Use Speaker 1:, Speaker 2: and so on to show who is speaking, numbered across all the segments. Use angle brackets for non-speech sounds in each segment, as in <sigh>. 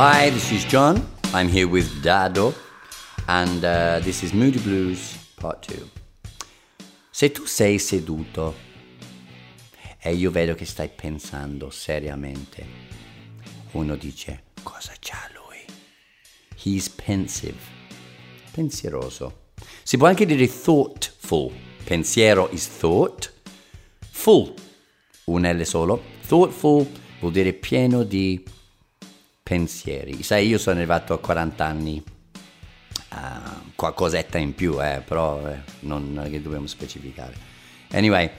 Speaker 1: Hi, this is John. I'm here with Dado, and uh, this is Moody Blues Part 2. Se tu sei seduto e io vedo che stai pensando seriamente, uno dice, cosa c'ha lui? He's pensive, pensieroso. Si può anche dire thoughtful. Pensiero is thought. Full, un L solo. Thoughtful vuol dire pieno di pensieri. Sai, io sono arrivato a 40 anni, uh, qualcosetta in più, eh, però eh, non, non che dobbiamo specificare. Anyway,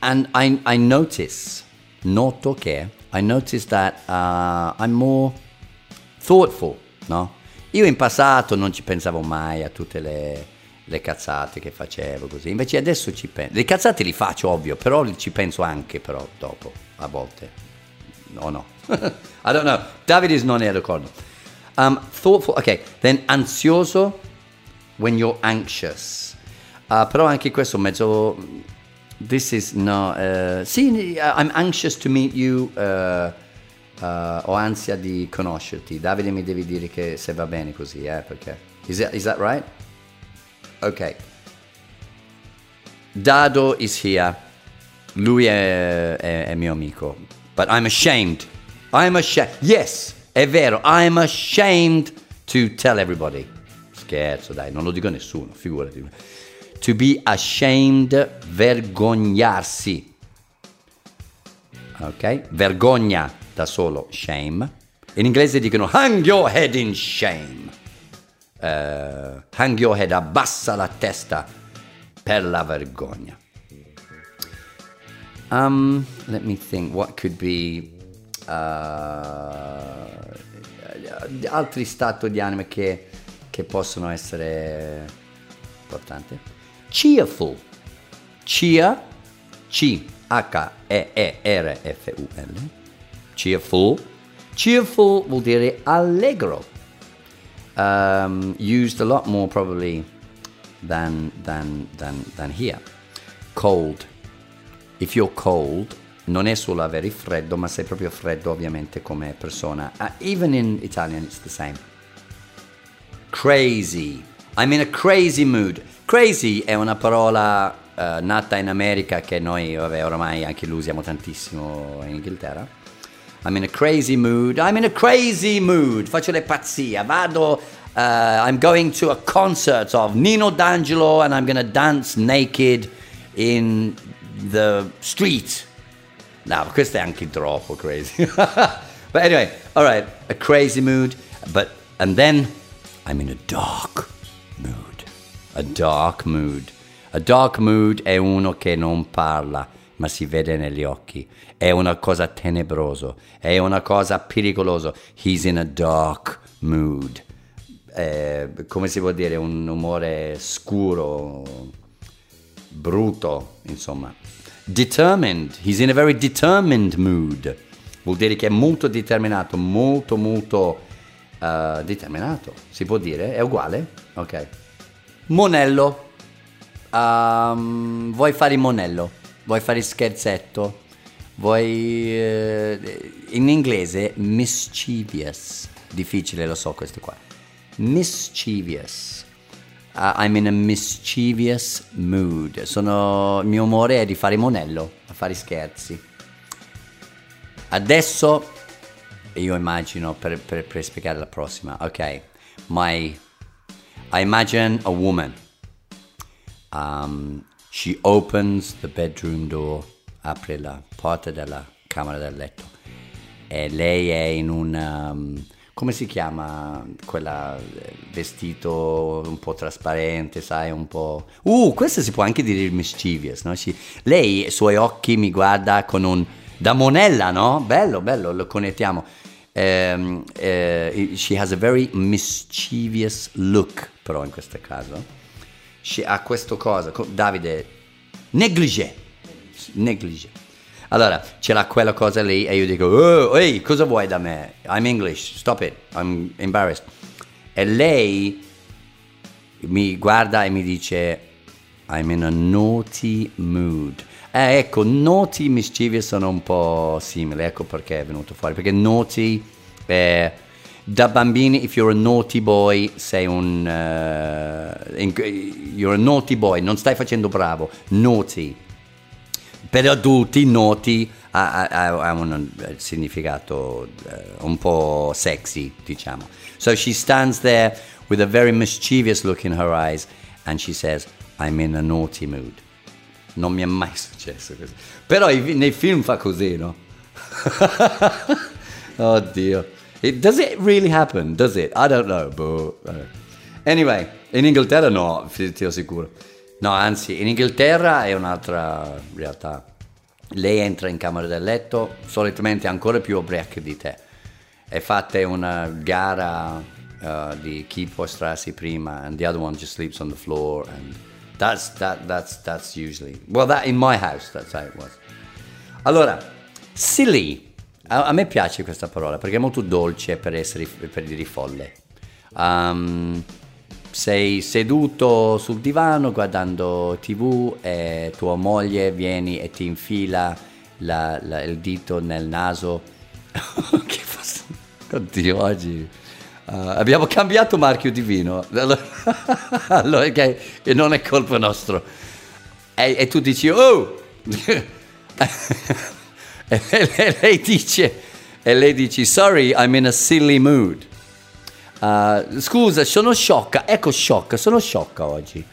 Speaker 1: and I, I notice, noto che, I notice that uh, I'm more thoughtful, no? Io in passato non ci pensavo mai a tutte le, le cazzate che facevo così, invece adesso ci penso. Le cazzate li faccio, ovvio, però ci penso anche però dopo, a volte. No, no. <laughs> I don't know. David non è d'accordo. Um, thoughtful, ok. Then ansioso, when you're anxious. Uh, però anche questo mezzo... This is no... Uh, sì, I'm anxious to meet you. Uh, uh, ho ansia di conoscerti. Davide mi devi dire che se va bene così, eh, perché... Is that, is that right? Ok. Dado is here. Lui è, è, è mio amico. But I'm ashamed. I'm ashamed. Yes, è vero. I'm ashamed to tell everybody. Scherzo, dai, non lo dico a nessuno, figurati. To be ashamed, vergognarsi. Ok? Vergogna da solo, shame. In inglese dicono hang your head in shame. Uh, hang your head, abbassa la testa per la vergogna. Um, let me think, what could be uh, altri stati di anime che, che possono essere importanti? Cheerful. Cheer, C, H, E, E, R, F, U, L. Cheerful. Cheerful vuol dire allegro. Um, used a lot more probably than, than, than, than here. Cold. If you're cold, non è solo avere freddo, ma sei proprio freddo ovviamente come persona. Uh, even in Italian it's the same. Crazy. I'm in a crazy mood. Crazy è una parola uh, nata in America che noi, vabbè, oramai anche lo usiamo tantissimo in Inghilterra. I'm in a crazy mood. I'm in a crazy mood. Faccio le pazzie. Vado. Uh, I'm going to a concert of Nino D'Angelo and I'm to dance naked in the street. No, questo è anche troppo crazy. <laughs> but anyway, all right, a crazy mood, but and then I'm in a dark mood. A dark mood. A dark mood è uno che non parla, ma si vede negli occhi. È una cosa tenebrosa, è una cosa pericolosa. He's in a dark mood. Eh, come si può dire, un umore scuro, brutto, insomma. Determined, he's in a very determined mood. Vuol dire che è molto determinato, molto molto uh, determinato. Si può dire? È uguale? Ok. Monello. Um, vuoi fare il monello? Vuoi fare il scherzetto? Vuoi... Uh, in inglese mischievous. Difficile, lo so questo qua. Mischievous. Uh, I'm in a mischievous mood. Sono, il mio umore è di fare monello, a fare scherzi. Adesso io immagino per, per, per spiegare la prossima. Ok, my I imagine a woman. Um, she opens the bedroom door, apre la porta della camera da letto e lei è in un um, come si chiama quella vestito un po' trasparente, sai, un po'... Uh, questo si può anche dire mischievous, no? She, lei, i suoi occhi mi guarda con un... da monella, no? Bello, bello, lo connettiamo. Um, uh, she has a very mischievous look, però in questo caso. She ha questo cosa, Davide, negligé, negligé. Allora, ce l'ha quella cosa lì e io dico, oh, ehi, cosa vuoi da me? I'm English, stop it, I'm embarrassed. E lei mi guarda e mi dice, I'm in a naughty mood. Eh, ecco, naughty e mischievous sono un po' simili, ecco perché è venuto fuori, perché naughty Eh, da bambini, if you're a naughty boy, sei un... Uh, you're a naughty boy, non stai facendo bravo, naughty. Per adulti, naughty ha, ha, ha un significato uh, un po' sexy, diciamo. So she stands there with a very mischievous look in her eyes and she says, I'm in a naughty mood. Non mi è mai successo così. Però nei film fa così, no? <laughs> Oddio. It, does it really happen? Does it? I don't know, but... Uh, anyway, in Inghilterra no, ti assicuro. No, anzi, in Inghilterra è un'altra realtà. Lei entra in camera da letto, solitamente ancora più ubriaca di te. E fate una gara uh, di chi può strarsi prima, and the other one just sleeps on the floor, and that's, that, that's, that's usually... Well, that in my house, that's how it was. Allora, silly a, a, me piace questa parola perché è molto dolce per, essere, per dire folle. Um, sei seduto sul divano guardando tv e tua moglie viene e ti infila la, la, il dito nel naso. <laughs> che fosse... Oddio, oggi... Uh, abbiamo cambiato marchio di vino, <laughs> allora, okay, e non è colpa nostra. E, e tu dici, oh! <laughs> e lei dice, e lei dice, sorry, I'm in a silly mood. Uh, scusa, sono sciocca, ecco sciocca, sono sciocca oggi.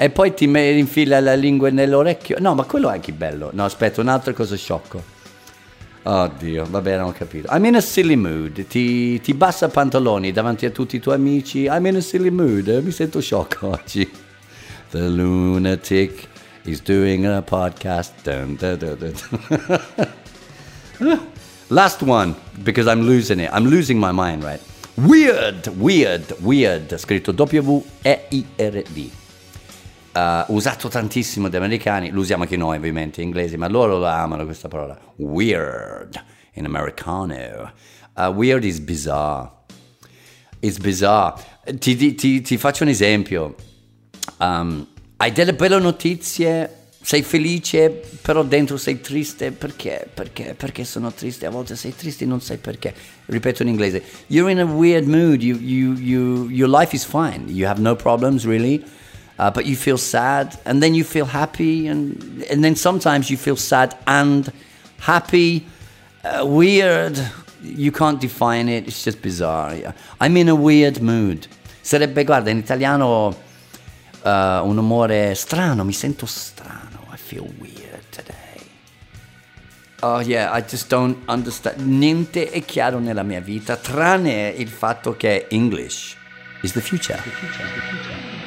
Speaker 1: E poi ti infila la lingua nell'orecchio. No, ma quello è anche bello. No, aspetta, un'altra cosa sciocco. Oddio, va bene, ho capito. I'm in a silly mood. Ti, ti bassa pantaloni davanti a tutti i tuoi amici. I'm in a silly mood. Mi sento sciocco <laughs> oggi. The lunatic He's doing a podcast. Dun, dun, dun, <laughs> Last one, because I'm losing it. I'm losing my mind, right? Weird, weird, weird, scritto W-E-I-R-D. Uh, usato tantissimo dagli americani, lo usiamo anche noi ovviamente in inglese, ma loro la amano questa parola. Weird, in americano. Uh, weird is bizarre. It's bizarre. Ti, ti, ti faccio un esempio. Um, hai delle belle notizie, sei felice, però dentro sei triste. Perché? Perché? Perché sono triste? A volte sei triste e non sai perché. Ripeto in inglese. You're in a weird mood. You, you, you, your life is fine. You have no problems really. Uh, but you feel sad and then you feel happy and, and then sometimes you feel sad and happy. Uh, weird. You can't define it. It's just bizarre. I'm in a weird mood. Sarebbe, guarda, in italiano uh, un umore strano, mi sento strano. Feel weird today. Oh yeah, I just don't understand. Niente è chiaro nella mia vita, tranne il fatto che English is the future. The future, the future.